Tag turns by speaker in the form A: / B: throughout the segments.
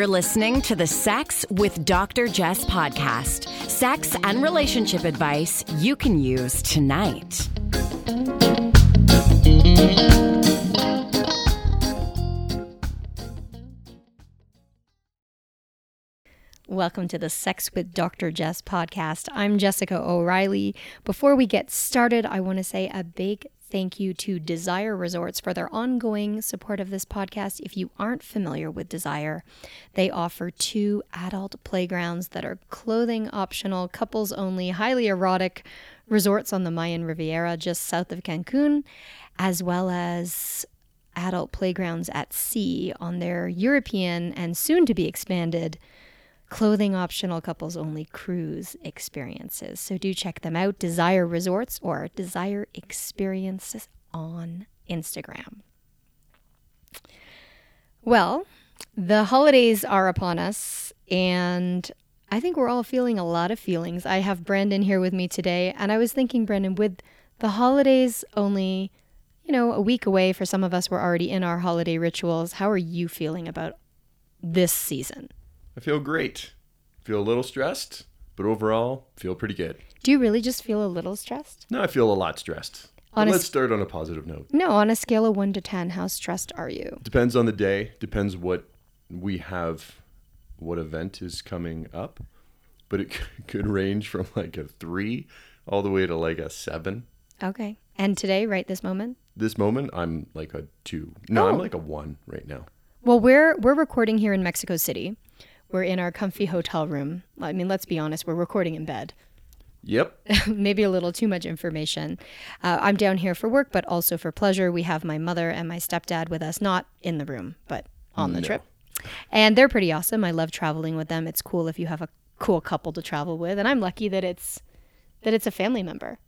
A: You're listening to the Sex with Dr. Jess podcast. Sex and relationship advice you can use tonight.
B: Welcome to the Sex with Dr. Jess podcast. I'm Jessica O'Reilly. Before we get started, I want to say a big thank you to Desire Resorts for their ongoing support of this podcast. If you aren't familiar with Desire, they offer two adult playgrounds that are clothing optional, couples only, highly erotic resorts on the Mayan Riviera just south of Cancun, as well as adult playgrounds at sea on their European and soon to be expanded clothing optional couples only cruise experiences. So do check them out Desire Resorts or Desire Experiences on Instagram. Well, the holidays are upon us, and I think we're all feeling a lot of feelings. I have Brandon here with me today, and I was thinking, Brandon, with the holidays only, you know, a week away for some of us, we're already in our holiday rituals. How are you feeling about this season?
C: I feel great. Feel a little stressed, but overall, feel pretty good.
B: Do you really just feel a little stressed?
C: No, I feel a lot stressed.
B: A
C: let's start on a positive note.
B: No, on a scale of 1 to 10, how stressed are you?
C: Depends on the day, depends what we have, what event is coming up, but it could range from like a three all the way to like a seven.
B: Okay. And today, right this moment?
C: This moment, I'm like a two. No,
B: Oh.
C: I'm like a one right now.
B: Well, we're we're recording here in Mexico City. We're in our comfy hotel room. I mean, let's be honest, we're recording in bed.
C: Yep.
B: Maybe a little too much information. Uh, I'm down here for work, but also for pleasure. We have my mother and my stepdad with us, not in the room, but on the
C: No.
B: trip. And they're pretty awesome. I love traveling with them. It's cool if you have a cool couple to travel with, and I'm lucky that it's that it's a family member.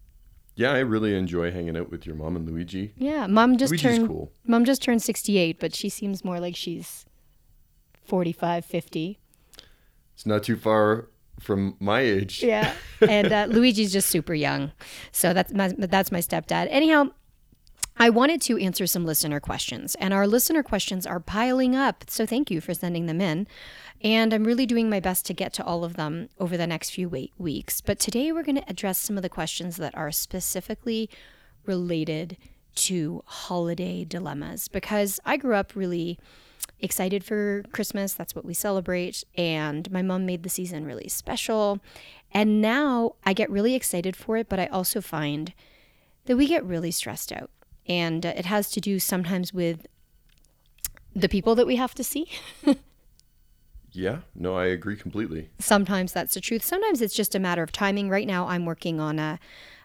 C: Yeah, I really enjoy hanging out with your mom and Luigi.
B: Yeah, mom just
C: Luigi's
B: turned
C: cool.
B: mom just turned 68, but she seems more like she's 45, 50.
C: It's not too far from my age.
B: Yeah. and uh, Luigi's just super young. So that's my, that's my stepdad. Anyhow, I wanted to answer some listener questions, and our listener questions are piling up. So thank you for sending them in. And I'm really doing my best to get to all of them over the next few wait- weeks. But today we're going to address some of the questions that are specifically related to holiday dilemmas because I grew up really excited for Christmas. That's what we celebrate. And my mom made the season really special. And now I get really excited for it, but I also find that we get really stressed out. And uh, it has to do sometimes with the people that we have to see.
C: Yeah, no, I agree completely.
B: Sometimes that's the truth. Sometimes it's just a matter of timing. Right now, I'm working on a,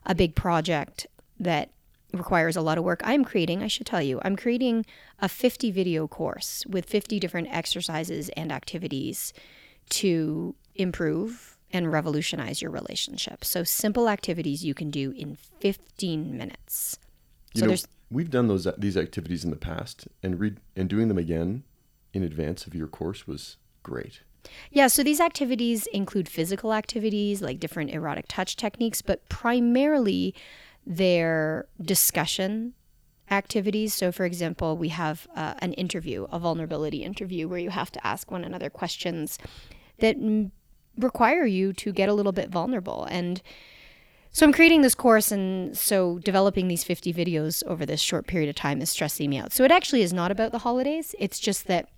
B: a big project that requires a lot of work. I'm creating, I should tell you, I'm creating a 50 video course with 50 different exercises and activities to improve and revolutionize your relationship. So, simple activities you can do in 15 minutes.
C: You
B: So,
C: know,
B: there's
C: we've done those these activities in the past, and read and doing them again in advance of your course was great.
B: Yeah, so these activities include physical activities like different erotic touch techniques, but primarily they're discussion activities. So, for example, we have uh, an interview, a vulnerability interview, where you have to ask one another questions that mm, require you to get a little bit vulnerable. And so, I'm creating this course, and so developing these 50 videos over this short period of time is stressing me out. So, it actually is not about the holidays, it's just that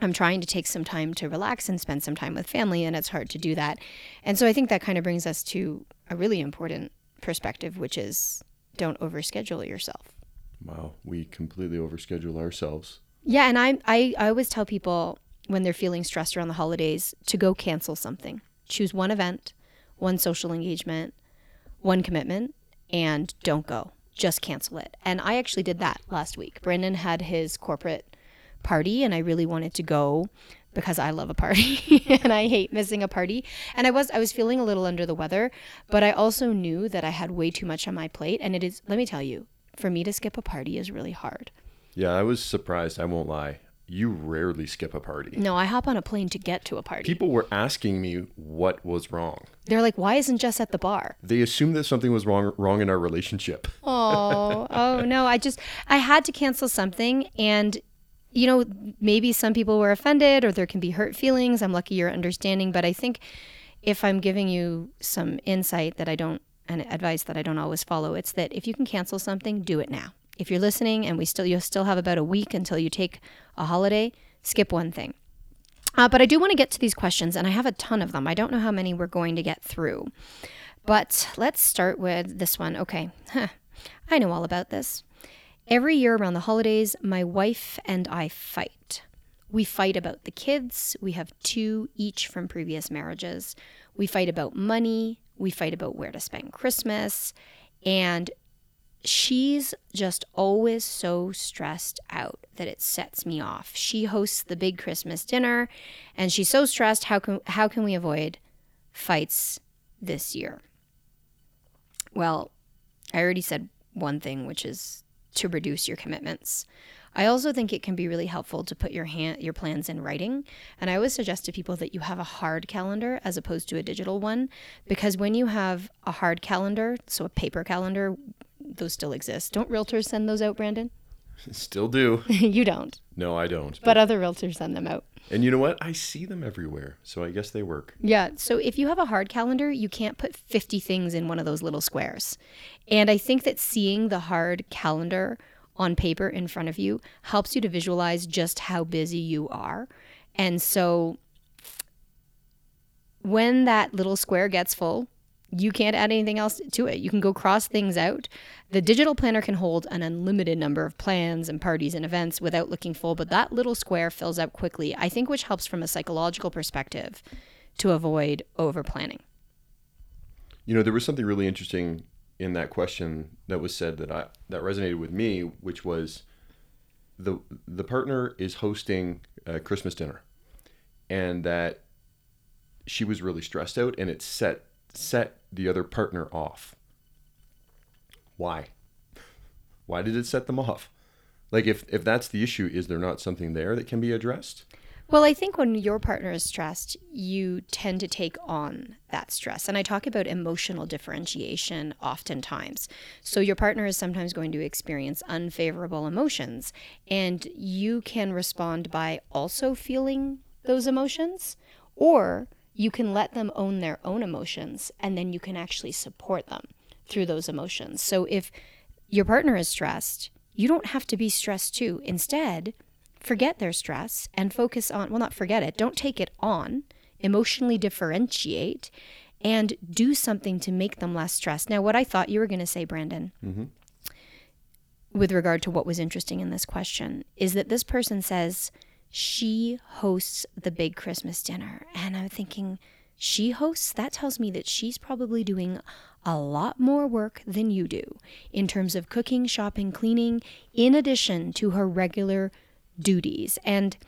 B: I'm trying to take some time to relax and spend some time with family, and it's hard to do that. And so I think that kind of brings us to a really important perspective, which is don't overschedule yourself.
C: Wow, we completely overschedule ourselves.
B: Yeah, and I, I I always tell people when they're feeling stressed around the holidays to go cancel something. Choose one event, one social engagement, one commitment, and don't go. Just cancel it. And I actually did that last week. Brandon had his corporate party and I really wanted to go because I love a party and I hate missing a party. And I was I was feeling a little under the weather, but I also knew that I had way too much on my plate and it is let me tell you, for me to skip a party is really hard.
C: Yeah, I was surprised. I won't lie. You rarely skip a party.
B: No, I hop on a plane to get to a party.
C: People were asking me what was wrong.
B: They're like, "Why isn't Jess at the bar?"
C: They assumed that something was wrong wrong in our relationship.
B: Oh, oh no! I just I had to cancel something, and you know, maybe some people were offended or there can be hurt feelings. I'm lucky you're understanding, but I think if I'm giving you some insight that I don't and advice that I don't always follow, it's that if you can cancel something, do it now. If you're listening and we still you still have about a week until you take a holiday, skip one thing. Uh, but I do want to get to these questions, and I have a ton of them. I don't know how many we're going to get through. But let's start with this one. Okay, huh. I know all about this. Every year around the holidays, my wife and I fight. We fight about the kids. We have two each from previous marriages. We fight about money. We fight about where to spend Christmas. And she's just always so stressed out that it sets me off. She hosts the big Christmas dinner and she's so stressed how can how can we avoid fights this year? Well, I already said one thing which is to reduce your commitments. I also think it can be really helpful to put your hand, your plans in writing, and I always suggest to people that you have a hard calendar as opposed to a digital one because when you have a hard calendar, so a paper calendar those still exist. Don't realtors send those out, Brandon?
C: Still do.
B: you don't.
C: No, I don't.
B: But other realtors send them out.
C: And you know what? I see them everywhere. So I guess they work.
B: Yeah. So if you have a hard calendar, you can't put 50 things in one of those little squares. And I think that seeing the hard calendar on paper in front of you helps you to visualize just how busy you are. And so when that little square gets full, you can't add anything else to it. You can go cross things out. The digital planner can hold an unlimited number of plans and parties and events without looking full, but that little square fills up quickly, I think, which helps from a psychological perspective to avoid over planning.
C: You know, there was something really interesting in that question that was said that I that resonated with me, which was the the partner is hosting a Christmas dinner, and that she was really stressed out, and it set set the other partner off. Why? Why did it set them off? Like if if that's the issue, is there not something there that can be addressed?
B: Well, I think when your partner is stressed, you tend to take on that stress. And I talk about emotional differentiation oftentimes. So, your partner is sometimes going to experience unfavorable emotions, and you can respond by also feeling those emotions, or you can let them own their own emotions and then you can actually support them through those emotions. So if your partner is stressed, you don't have to be stressed too. Instead, forget their stress and focus on, well, not forget it, don't take it on, emotionally differentiate and do something to make them less stressed. Now, what I thought you were going to say, Brandon, mm-hmm. with regard to what was interesting in this question, is that this person says, she hosts the big Christmas dinner. And I'm thinking, she hosts? That tells me that she's probably doing a lot more work than you do in terms of cooking, shopping, cleaning, in addition to her regular duties. And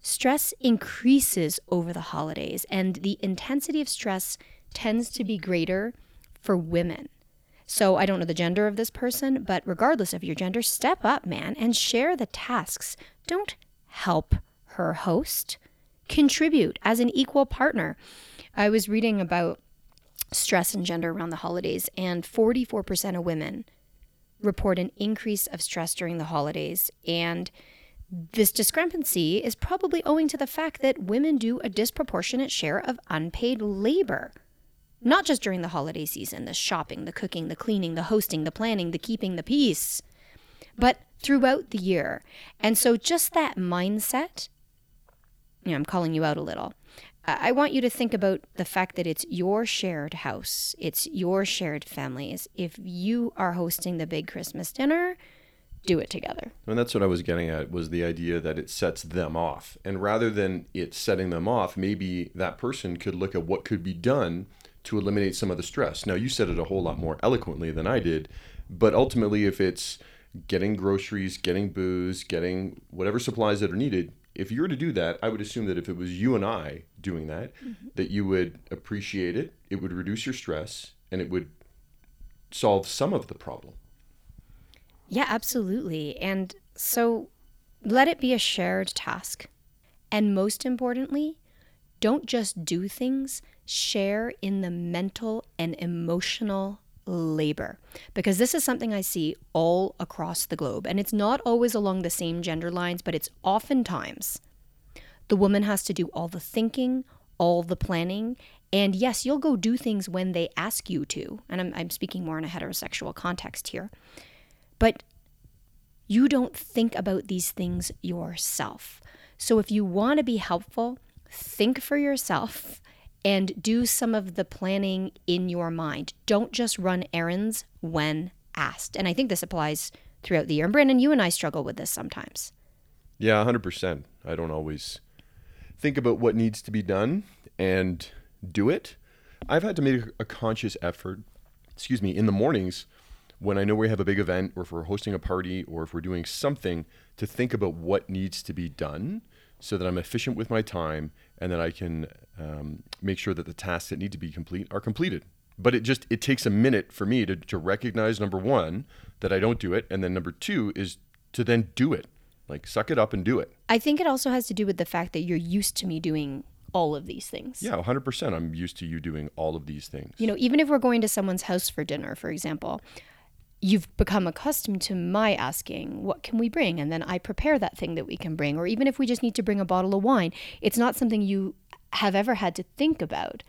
B: stress increases over the holidays, and the intensity of stress tends to be greater for women. So I don't know the gender of this person, but regardless of your gender, step up, man, and share the tasks. Don't help her host contribute as an equal partner. I was reading about stress and gender around the holidays, and 44% of women report an increase of stress during the holidays. And this discrepancy is probably owing to the fact that women do a disproportionate share of unpaid labor. Not just during the holiday season, the shopping, the cooking, the cleaning, the hosting, the planning, the keeping the peace, but throughout the year. And so, just that mindset you know, I'm calling you out a little. I want you to think about the fact that it's your shared house, it's your shared families. If you are hosting the big Christmas dinner, do it together.
C: And that's what I was getting at was the idea that it sets them off. And rather than it setting them off, maybe that person could look at what could be done to eliminate some of the stress. Now, you said it a whole lot more eloquently than I did, but ultimately, if it's getting groceries, getting booze, getting whatever supplies that are needed, if you were to do that, I would assume that if it was you and I doing that, mm-hmm. that you would appreciate it, it would reduce your stress, and it would solve some of the problem.
B: Yeah, absolutely. And so let it be a shared task. And most importantly, don't just do things, share in the mental and emotional labor because this is something I see all across the globe. And it's not always along the same gender lines, but it's oftentimes the woman has to do all the thinking, all the planning. And yes, you'll go do things when they ask you to. And I'm, I'm speaking more in a heterosexual context here. But you don't think about these things yourself. So if you want to be helpful, think for yourself and do some of the planning in your mind. Don't just run errands when asked. And I think this applies throughout the year. And Brandon, you and I struggle with this sometimes.
C: Yeah, 100%. I don't always think about what needs to be done and do it. I've had to make a conscious effort, excuse me, in the mornings when I know we have a big event or if we're hosting a party or if we're doing something to think about what needs to be done so that I'm efficient with my time and that I can um, make sure that the tasks that need to be complete are completed. But it just it takes a minute for me to, to recognize number one that I don't do it, and then number two is to then do it. Like suck it up and do it.
B: I think it also has to do with the fact that you're used to me doing all of these things.
C: Yeah, 100%. I'm used to you doing all of these things.
B: You know, even if we're going to someone's house for dinner, for example, you've become accustomed to my asking, what can we bring? And then I prepare that thing that we can bring. Or even if we just need to bring a bottle of wine, it's not something you have ever had to think about.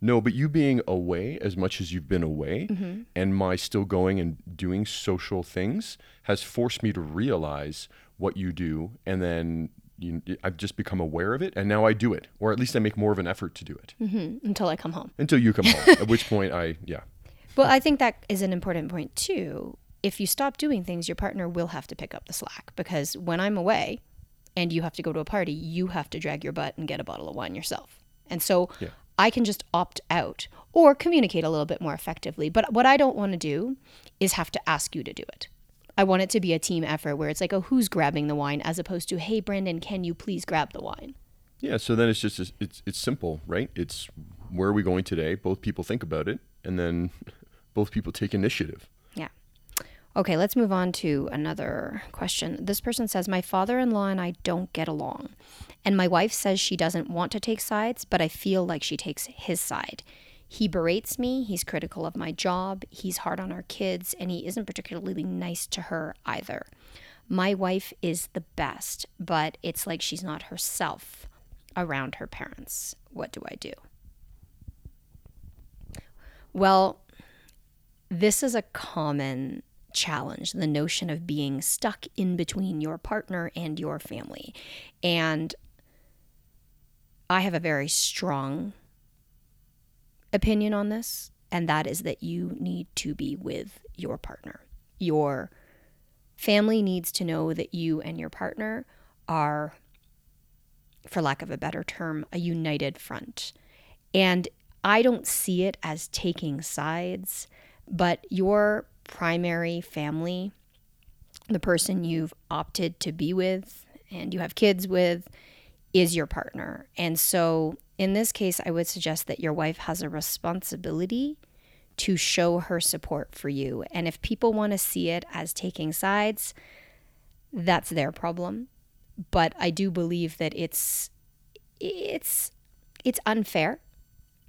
C: No, but you being away as much as you've been away
B: Mm-hmm.
C: and my still going and doing social things has forced me to realize what you do. And then you, I've just become aware of it. And now I do it, or at least I make more of an effort to do it
B: Mm-hmm. until I come home.
C: until you come home, at which point I, yeah.
B: Well, I think that is an important point too. If you stop doing things, your partner will have to pick up the slack because when I'm away and you have to go to a party, you have to drag your butt and get a bottle of wine yourself. And so
C: Yeah.
B: I can just opt out or communicate a little bit more effectively. But what I don't want to do is have to ask you to do it. I want it to be a team effort where it's like, oh, who's grabbing the wine as opposed to, hey, Brandon, can you please grab the wine?
C: Yeah, so then it's just it's it's simple, right? It's where are we going today? Both people think about it, and then both people take initiative.
B: Yeah. Okay, let's move on to another question. This person says, My father in law and I don't get along. And my wife says she doesn't want to take sides, but I feel like she takes his side. He berates me, he's critical of my job, he's hard on our kids, and he isn't particularly nice to her either. My wife is the best, but it's like she's not herself around her parents. What do I do? Well, this is a common challenge the notion of being stuck in between your partner and your family. And I have a very strong opinion on this, and that is that you need to be with your partner. Your family needs to know that you and your partner are, for lack of a better term, a united front. And I don't see it as taking sides, but your primary family, the person you've opted to be with and you have kids with, is your partner. And so in this case, I would suggest that your wife has a responsibility to show her support for you. And if people want to see it as taking sides, that's their problem. But I do believe that it's it's it's unfair.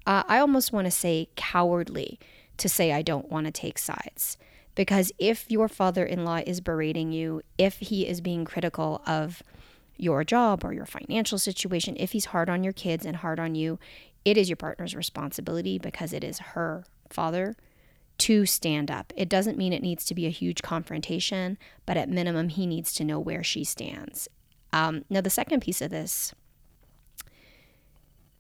B: Uh, I almost want to say cowardly to say I don't want to take sides. Because if your father in law is berating you, if he is being critical of your job or your financial situation, if he's hard on your kids and hard on you, it is your partner's responsibility because it is her father to stand up. It doesn't mean it needs to be a huge confrontation, but at minimum, he needs to know where she stands. Um, now, the second piece of this,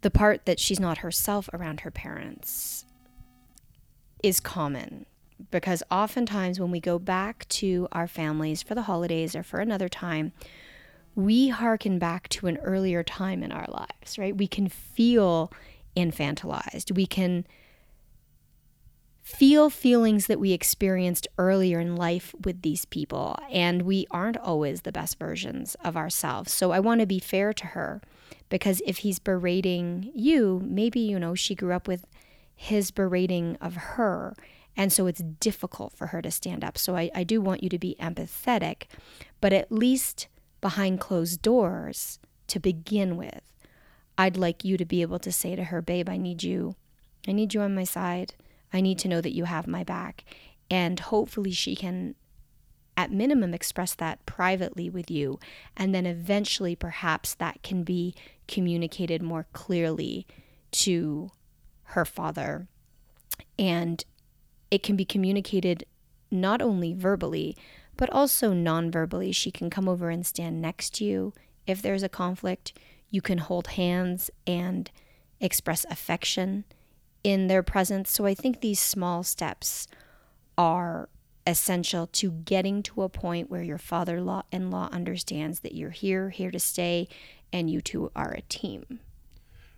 B: the part that she's not herself around her parents, is common because oftentimes when we go back to our families for the holidays or for another time, we hearken back to an earlier time in our lives, right? We can feel infantilized. We can feel feelings that we experienced earlier in life with these people, and we aren't always the best versions of ourselves. So I want to be fair to her because if he's berating you, maybe, you know, she grew up with his berating of her. And so it's difficult for her to stand up. So I, I do want you to be empathetic, but at least behind closed doors to begin with, I'd like you to be able to say to her, babe, I need you. I need you on my side. I need to know that you have my back. And hopefully she can, at minimum, express that privately with you. And then eventually, perhaps that can be communicated more clearly to her father. And it can be communicated not only verbally, but also non verbally. She can come over and stand next to you if there's a conflict. You can hold hands and express affection in their presence. So I think these small steps are essential to getting to a point where your father in law understands that you're here, here to stay, and you two are a team.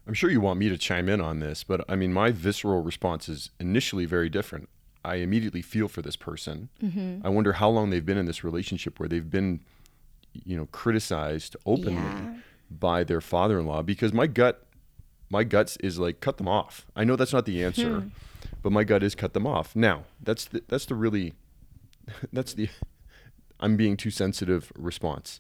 C: I'm sure you want me to chime in on this, but I mean, my visceral response is initially very different. I immediately feel for this person. Mm-hmm. I wonder how long they've been in this relationship where they've been, you know, criticized openly yeah. by their father-in-law because my gut my guts is like cut them off. I know that's not the answer, hmm. but my gut is cut them off. Now, that's the, that's the really that's the I'm being too sensitive response.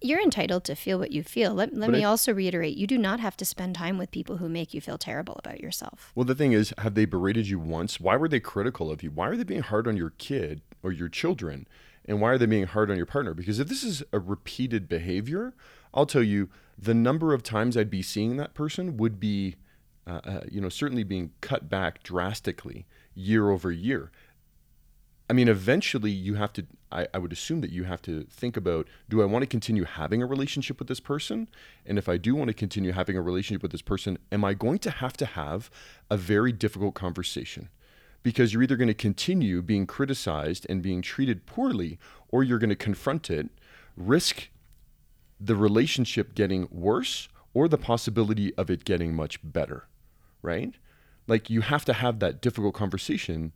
B: You're entitled to feel what you feel. Let, let me I, also reiterate you do not have to spend time with people who make you feel terrible about yourself.
C: Well, the thing is, have they berated you once? Why were they critical of you? Why are they being hard on your kid or your children? And why are they being hard on your partner? Because if this is a repeated behavior, I'll tell you the number of times I'd be seeing that person would be, uh, uh, you know, certainly being cut back drastically year over year. I mean, eventually you have to, I, I, would assume that you have to think about do I want to continue having a relationship with this person? And if I do want to continue having a relationship with this person, am I going to have to have a very difficult conversation? Because you're either going to continue being criticized and being treated poorly, or you're going to confront it, risk the relationship getting worse or the possibility of it getting much better, right? Like you have to have that difficult conversation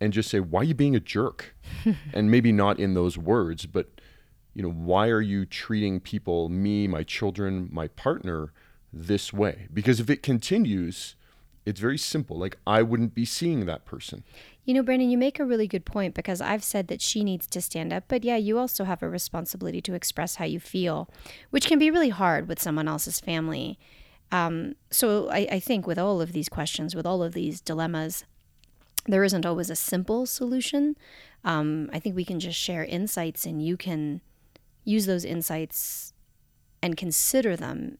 C: and just say, why are you being a jerk? and maybe not in those words, but you know, why are you treating people, me, my children, my partner, this way? Because if it continues, it's very simple. Like I wouldn't be seeing that person.
B: You know, Brandon, you make a really good point because I've said that she needs to stand up, but yeah, you also have a responsibility to express how you feel, which can be really hard with someone else's family. Um, so I, I think with all of these questions, with all of these dilemmas, there isn't always a simple solution. Um, I think we can just share insights and you can use those insights and consider them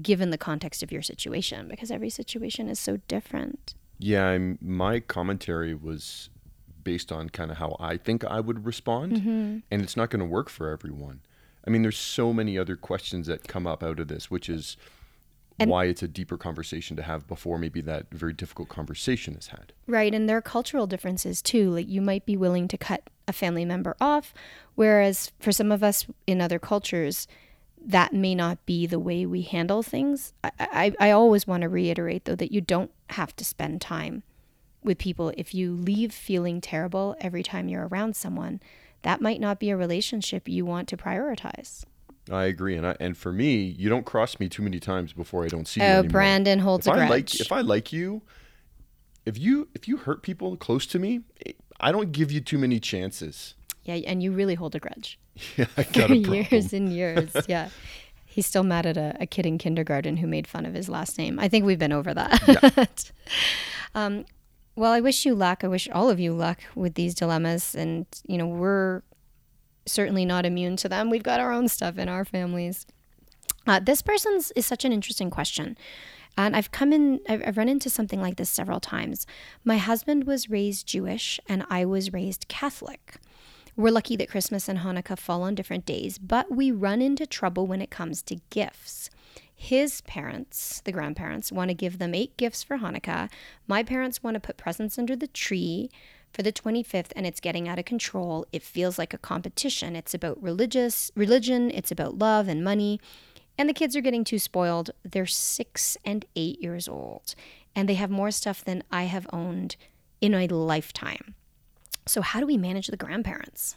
B: given the context of your situation because every situation is so different.
C: Yeah, I'm, my commentary was based on kind of how I think I would respond, mm-hmm. and it's not going to work for everyone. I mean, there's so many other questions that come up out of this, which is and why it's a deeper conversation to have before maybe that very difficult conversation is had.
B: Right, and there are cultural differences too. Like you might be willing to cut a family member off, whereas for some of us in other cultures, that may not be the way we handle things. I, I, I always want to reiterate, though, that you don't have to spend time with people. If you leave feeling terrible every time you're around someone, that might not be a relationship you want to prioritize.
C: I agree, and I, and for me, you don't cross me too many times before I don't see you.
B: Oh. Brandon holds
C: if
B: a
C: I
B: grudge.
C: Like, if I like you, if you if you hurt people close to me, I don't give you too many chances.
B: Yeah, and you really hold a grudge.
C: Yeah, I got a
B: years and years. Yeah. He's still mad at a, a, kid in kindergarten who made fun of his last name. I think we've been over that. Yeah. um, well, I wish you luck. I wish all of you luck with these dilemmas. And, you know, we're certainly not immune to them. We've got our own stuff in our families. Uh, this person's is such an interesting question. And I've come in, I've, I've run into something like this several times. My husband was raised Jewish and I was raised Catholic. We're lucky that Christmas and Hanukkah fall on different days, but we run into trouble when it comes to gifts. His parents, the grandparents, want to give them eight gifts for Hanukkah. My parents want to put presents under the tree for the 25th and it's getting out of control. It feels like a competition. It's about religious religion, it's about love and money. And the kids are getting too spoiled. They're 6 and 8 years old and they have more stuff than I have owned in a lifetime. So, how do we manage the grandparents?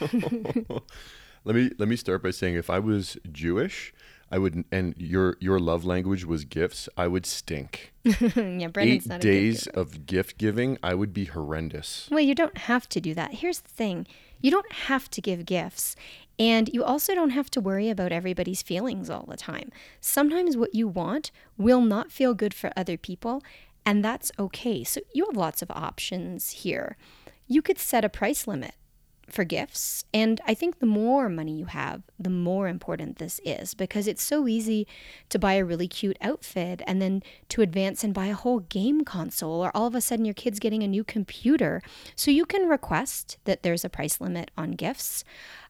C: let me let me start by saying if I was Jewish, I would and your your love language was gifts, I would stink.
B: yeah, Eight
C: days of gift giving, I would be horrendous.
B: Well, you don't have to do that. Here's the thing. You don't have to give gifts. And you also don't have to worry about everybody's feelings all the time. Sometimes what you want will not feel good for other people, And that's okay. So you have lots of options here. You could set a price limit for gifts. And I think the more money you have, the more important this is because it's so easy to buy a really cute outfit and then to advance and buy a whole game console, or all of a sudden your kid's getting a new computer. So you can request that there's a price limit on gifts.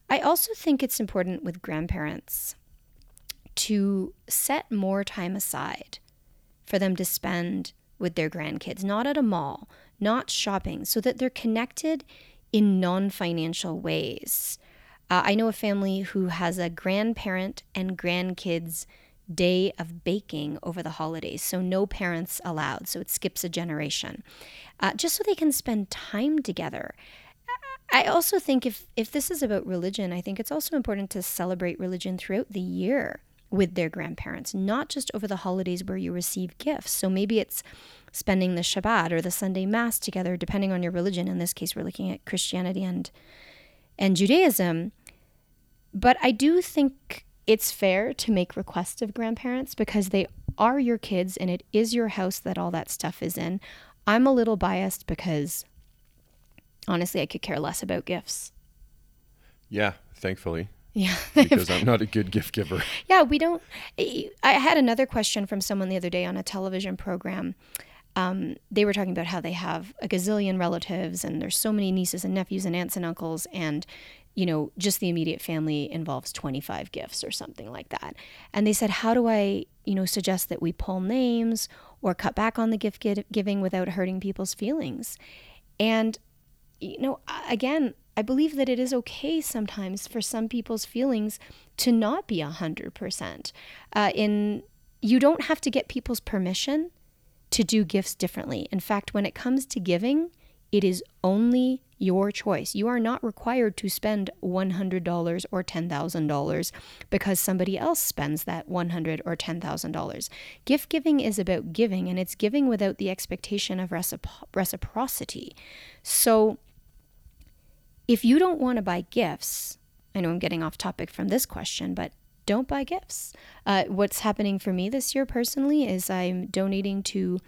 B: I also think it's important with grandparents to set more time aside for them to spend with their grandkids, not at a mall, not shopping, so that they're connected in non financial ways. Uh, I know a family who has a grandparent and grandkids day of baking over the holidays, so no parents allowed, so it skips a generation, uh, just so they can spend time together. I also think if if this is about religion, I think it's also important to celebrate religion throughout the year with their grandparents, not just over the holidays where you receive gifts. So maybe it's spending the Shabbat or the Sunday Mass together, depending on your religion. In this case, we're looking at Christianity and and Judaism. But I do think it's fair to make requests of grandparents because they are your kids and it is your house that all that stuff is in. I'm a little biased because honestly, I could care less about gifts.
C: Yeah, thankfully.
B: Yeah.
C: because I'm not a good gift giver.
B: Yeah, we don't. I had another question from someone the other day on a television program. Um, they were talking about how they have a gazillion relatives and there's so many nieces and nephews and aunts and uncles and you know just the immediate family involves 25 gifts or something like that and they said how do i you know suggest that we pull names or cut back on the gift giving without hurting people's feelings and you know again I believe that it is okay sometimes for some people's feelings to not be 100%. Uh, in you don't have to get people's permission to do gifts differently. In fact, when it comes to giving, it is only your choice. You are not required to spend $100 or $10,000 because somebody else spends that 100 or $10,000. Gift giving is about giving, and it's giving without the expectation of recipro- reciprocity. So, if you don't want to buy gifts, I know I'm getting off topic from this question, but don't buy gifts. Uh, what's happening for me this year personally is I'm donating to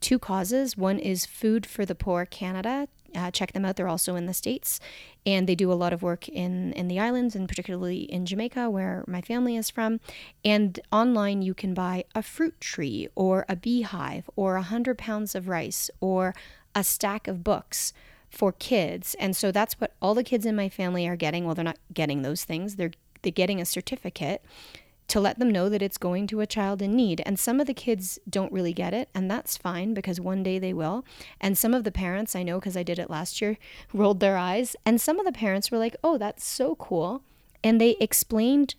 B: two causes. One is Food for the Poor Canada. Uh, check them out. They're also in the States. And they do a lot of work in, in the islands and particularly in Jamaica, where my family is from. And online, you can buy a fruit tree or a beehive or a 100 pounds of rice or a stack of books for kids. And so that's what all the kids in my family are getting. Well, they're not getting those things. They're they're getting a certificate to let them know that it's going to a child in need. And some of the kids don't really get it, and that's fine because one day they will. And some of the parents, I know because I did it last year, rolled their eyes. And some of the parents were like, oh, that's so cool. And they explained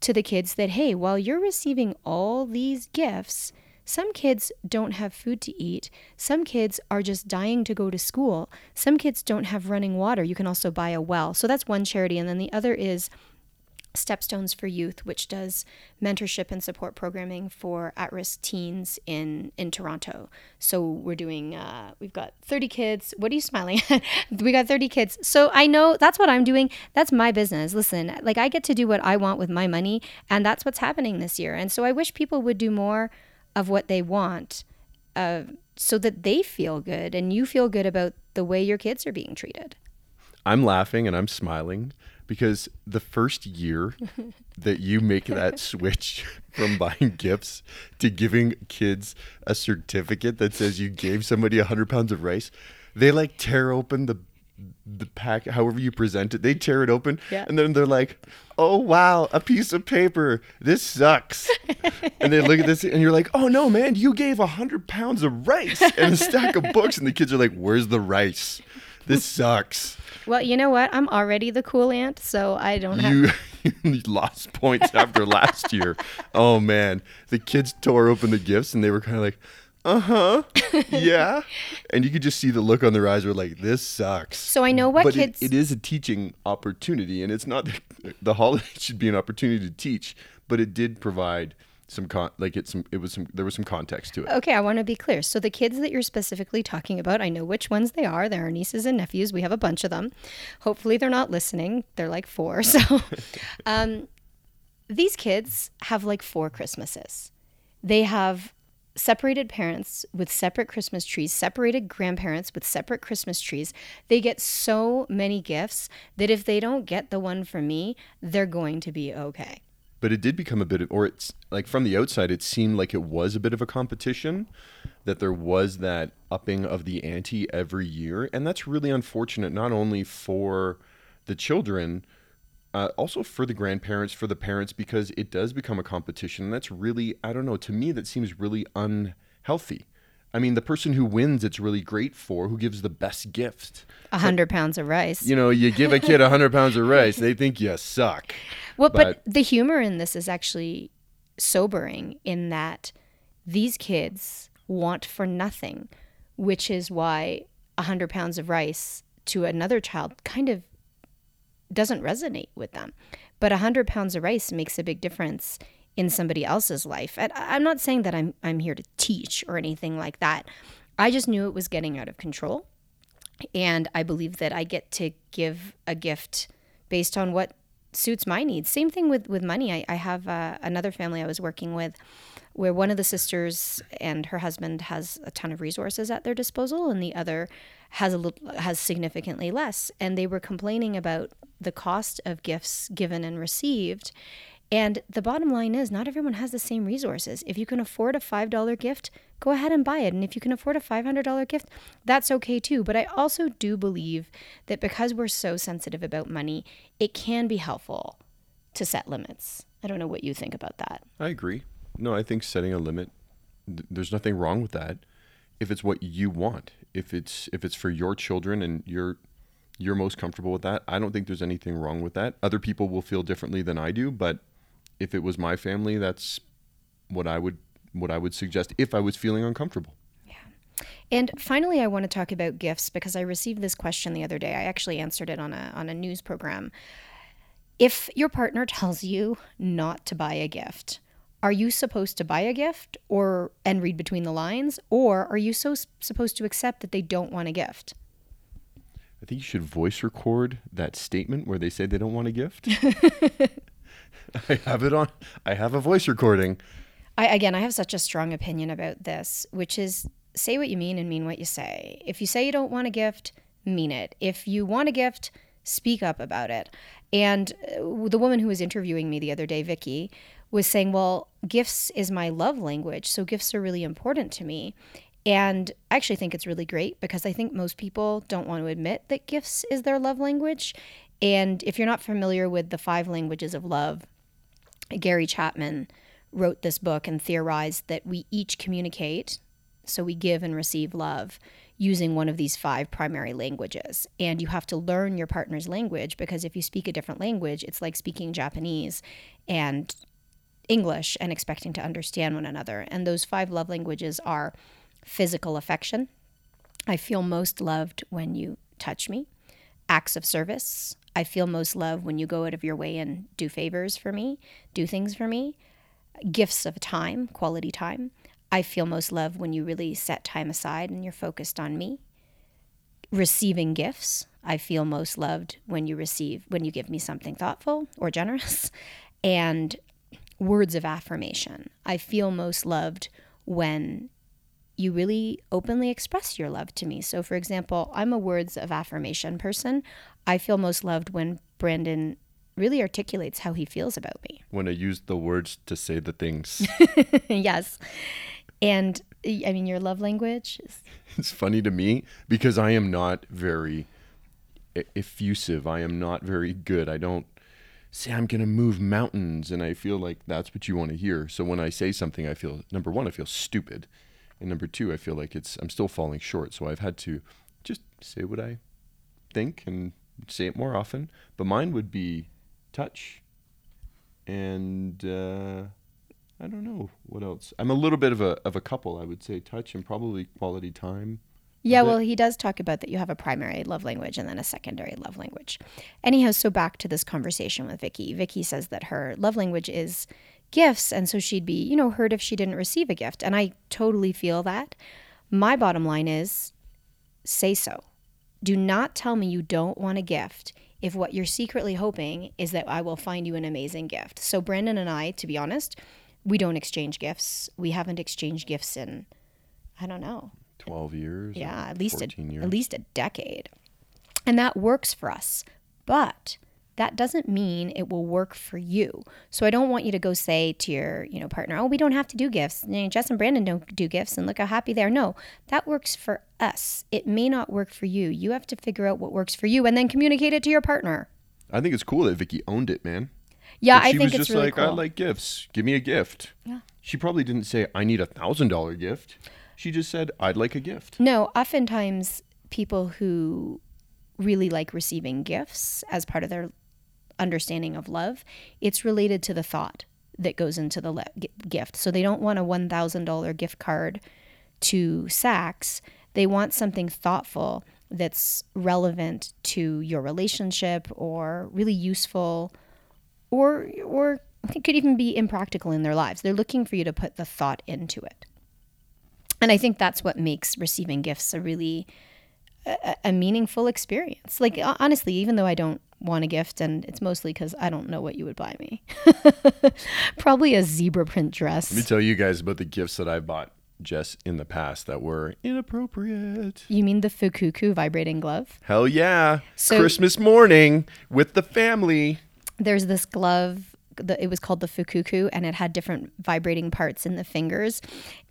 B: to the kids that, hey, while you're receiving all these gifts, some kids don't have food to eat. Some kids are just dying to go to school. Some kids don't have running water. You can also buy a well. So that's one charity. And then the other is Stepstones for Youth, which does mentorship and support programming for at-risk teens in in Toronto. So we're doing. Uh, we've got 30 kids. What are you smiling at? we got 30 kids. So I know that's what I'm doing. That's my business. Listen, like I get to do what I want with my money, and that's what's happening this year. And so I wish people would do more of what they want uh, so that they feel good and you feel good about the way your kids are being treated.
C: I'm laughing and I'm smiling because the first year that you make that switch from buying gifts to giving kids a certificate that says you gave somebody a hundred pounds of rice, they like tear open the the pack however you present it they tear it open yeah. and then they're like oh wow a piece of paper. This sucks. And they look at this and you're like oh no man you gave a hundred pounds of rice and a stack of books. And the kids are like where's the rice? This sucks.
B: Well you know what? I'm already the cool aunt so i don't have
C: you, you lost points after last year. Oh man. The kids tore open the gifts and they were kind of like uh huh, yeah. and you could just see the look on their eyes. Were like, this sucks.
B: So I know what
C: but
B: kids.
C: It, it is a teaching opportunity, and it's not the holiday should be an opportunity to teach, but it did provide some con like it's some it was some there was some context to it.
B: Okay, I want to be clear. So the kids that you're specifically talking about, I know which ones they are. They're our nieces and nephews. We have a bunch of them. Hopefully they're not listening. They're like four. So um, these kids have like four Christmases. They have separated parents with separate Christmas trees, separated grandparents with separate Christmas trees. They get so many gifts that if they don't get the one for me, they're going to be okay.
C: But it did become a bit of, or it's like from the outside, it seemed like it was a bit of a competition, that there was that upping of the ante every year. And that's really unfortunate, not only for the children, uh, also for the grandparents, for the parents, because it does become a competition. And that's really, I don't know, to me, that seems really unhealthy. I mean, the person who wins, it's really great for, who gives the best gift.
B: A hundred pounds of rice.
C: You know, you give a kid a hundred pounds of rice, they think you suck.
B: Well, but, but the humor in this is actually sobering in that these kids want for nothing, which is why a hundred pounds of rice to another child kind of doesn't resonate with them. But a hundred pounds of rice makes a big difference in somebody else's life. And I'm not saying that I'm I'm here to teach or anything like that. I just knew it was getting out of control. And I believe that I get to give a gift based on what suits my needs. Same thing with with money. I, I have uh, another family I was working with where one of the sisters and her husband has a ton of resources at their disposal and the other has a little, has significantly less and they were complaining about the cost of gifts given and received and the bottom line is, not everyone has the same resources. If you can afford a $5 gift, go ahead and buy it. And if you can afford a $500 gift, that's okay too. But I also do believe that because we're so sensitive about money, it can be helpful to set limits. I don't know what you think about that.
C: I agree. No, I think setting a limit, th- there's nothing wrong with that. If it's what you want, if it's if it's for your children and you're you're most comfortable with that, I don't think there's anything wrong with that. Other people will feel differently than I do, but if it was my family, that's what I would what I would suggest if I was feeling uncomfortable.
B: Yeah. And finally, I want to talk about gifts because I received this question the other day. I actually answered it on a on a news program. If your partner tells you not to buy a gift, are you supposed to buy a gift or and read between the lines or are you so supposed to accept that they don't want a gift?
C: I think you should voice record that statement where they say they don't want a gift. I have it on. I have a voice recording.
B: I again, I have such a strong opinion about this, which is say what you mean and mean what you say. If you say you don't want a gift, mean it. If you want a gift, speak up about it. And uh, the woman who was interviewing me the other day, Vicky, was saying, "Well, gifts is my love language, so gifts are really important to me." And I actually think it's really great because I think most people don't want to admit that gifts is their love language. And if you're not familiar with the five languages of love, Gary Chapman wrote this book and theorized that we each communicate, so we give and receive love using one of these five primary languages. And you have to learn your partner's language because if you speak a different language, it's like speaking Japanese and English and expecting to understand one another. And those five love languages are physical affection. I feel most loved when you touch me. Acts of service. I feel most love when you go out of your way and do favors for me, do things for me. Gifts of time, quality time. I feel most love when you really set time aside and you're focused on me. Receiving gifts. I feel most loved when you receive when you give me something thoughtful or generous. And words of affirmation. I feel most loved when you really openly express your love to me. So, for example, I'm a words of affirmation person. I feel most loved when Brandon really articulates how he feels about me.
C: When I use the words to say the things.
B: yes. And I mean, your love language is.
C: It's funny to me because I am not very effusive. I am not very good. I don't say I'm going to move mountains and I feel like that's what you want to hear. So when I say something, I feel number one, I feel stupid. And number two, I feel like it's I'm still falling short. So I've had to just say what I think and say it more often. But mine would be touch, and uh, I don't know what else. I'm a little bit of a of a couple. I would say touch and probably quality time.
B: Yeah, well, he does talk about that you have a primary love language and then a secondary love language. Anyhow, so back to this conversation with Vicky. Vicky says that her love language is gifts. And so she'd be, you know, hurt if she didn't receive a gift. And I totally feel that. My bottom line is say so. Do not tell me you don't want a gift if what you're secretly hoping is that I will find you an amazing gift. So, Brandon and I, to be honest, we don't exchange gifts. We haven't exchanged gifts in, I don't know,
C: 12 years.
B: yeah, at least a,
C: 14 years.
B: at least a decade. And that works for us. But that doesn't mean it will work for you. So I don't want you to go say to your, you know, partner, "Oh, we don't have to do gifts. You know, Jess and Brandon don't do gifts and look how happy they are." No, that works for us. It may not work for you. You have to figure out what works for you and then communicate it to your partner.
C: I think it's cool that Vicky owned it, man.
B: Yeah, I think it's
C: just
B: really
C: like,
B: cool.
C: I like gifts. Give me a gift.
B: Yeah.
C: She probably didn't say, I need a thousand dollar gift. She just said, I'd like a gift.
B: No, oftentimes people who really like receiving gifts as part of their understanding of love, it's related to the thought that goes into the le- gift. So they don't want a $1,000 gift card to Saks. They want something thoughtful that's relevant to your relationship or really useful or or it could even be impractical in their lives. They're looking for you to put the thought into it. And I think that's what makes receiving gifts a really a, a meaningful experience. Like honestly, even though I don't want a gift, and it's mostly because I don't know what you would buy me. Probably a zebra print dress.
C: Let me tell you guys about the gifts that I bought Jess in the past that were inappropriate.
B: You mean the Fukuoku vibrating glove?
C: Hell yeah.
B: So-
C: Christmas morning with the family.
B: There's this glove. The, it was called the Fukuoku, and it had different vibrating parts in the fingers.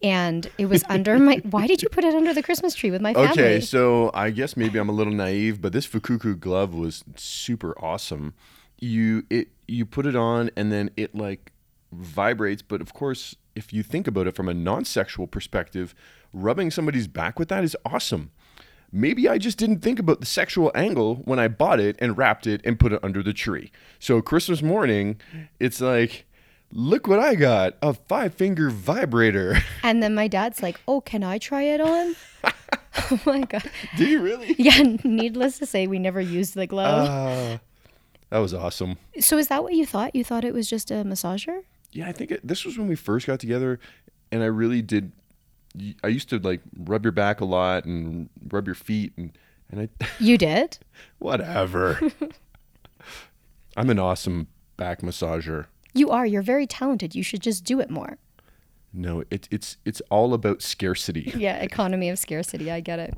B: And it was under my. Why did you put it under the Christmas tree with my family?
C: Okay, so I guess maybe I'm a little naive, but this Fukuoku glove was super awesome. You it you put it on and then it like vibrates, but of course, if you think about it from a non-sexual perspective, rubbing somebody's back with that is awesome. Maybe I just didn't think about the sexual angle when I bought it and wrapped it and put it under the tree. So Christmas morning, it's like look what I got, a five-finger vibrator.
B: And then my dad's like, "Oh, can I try it on?" oh my god.
C: Do you really?
B: Yeah. Needless to say, we never used the glove.
C: Uh, that was awesome.
B: so is that what you thought? You thought it was just a massager?
C: Yeah, I think it, this was when we first got together, and I really did. I used to like rub your back a lot and rub your feet, and and I
B: You did?
C: whatever. I'm an awesome back massager.
B: You are. You're very talented. You should just do it more.
C: No, it's it's it's all about scarcity.
B: Yeah, economy of scarcity. I get it.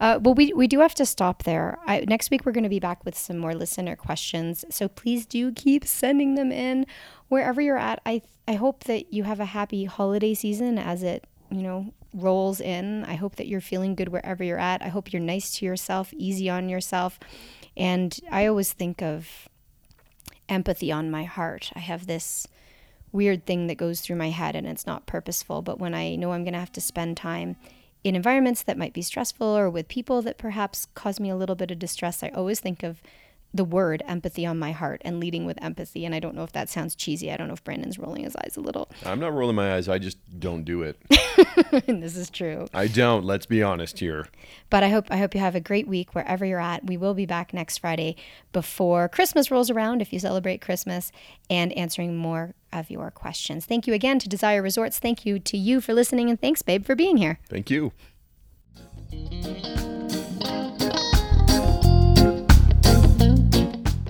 B: Uh, well, we, we do have to stop there. I, next week, we're going to be back with some more listener questions. So please do keep sending them in wherever you're at. I, I hope that you have a happy holiday season as it, you know, rolls in. I hope that you're feeling good wherever you're at. I hope you're nice to yourself, easy on yourself. And I always think of empathy on my heart. I have this weird thing that goes through my head and it's not purposeful. But when I know I'm going to have to spend time in environments that might be stressful or with people that perhaps cause me a little bit of distress, I always think of the word empathy on my heart and leading with empathy. And I don't know if that sounds cheesy. I don't know if Brandon's rolling his eyes a little.
C: I'm not rolling my eyes. I just don't do it.
B: and this is true.
C: I don't. Let's be honest here.
B: But I hope I hope you have a great week wherever you're at. We will be back next Friday before Christmas rolls around if you celebrate Christmas and answering more of your questions. Thank you again to Desire Resorts. Thank you to you for listening and thanks babe for being here.
C: Thank you.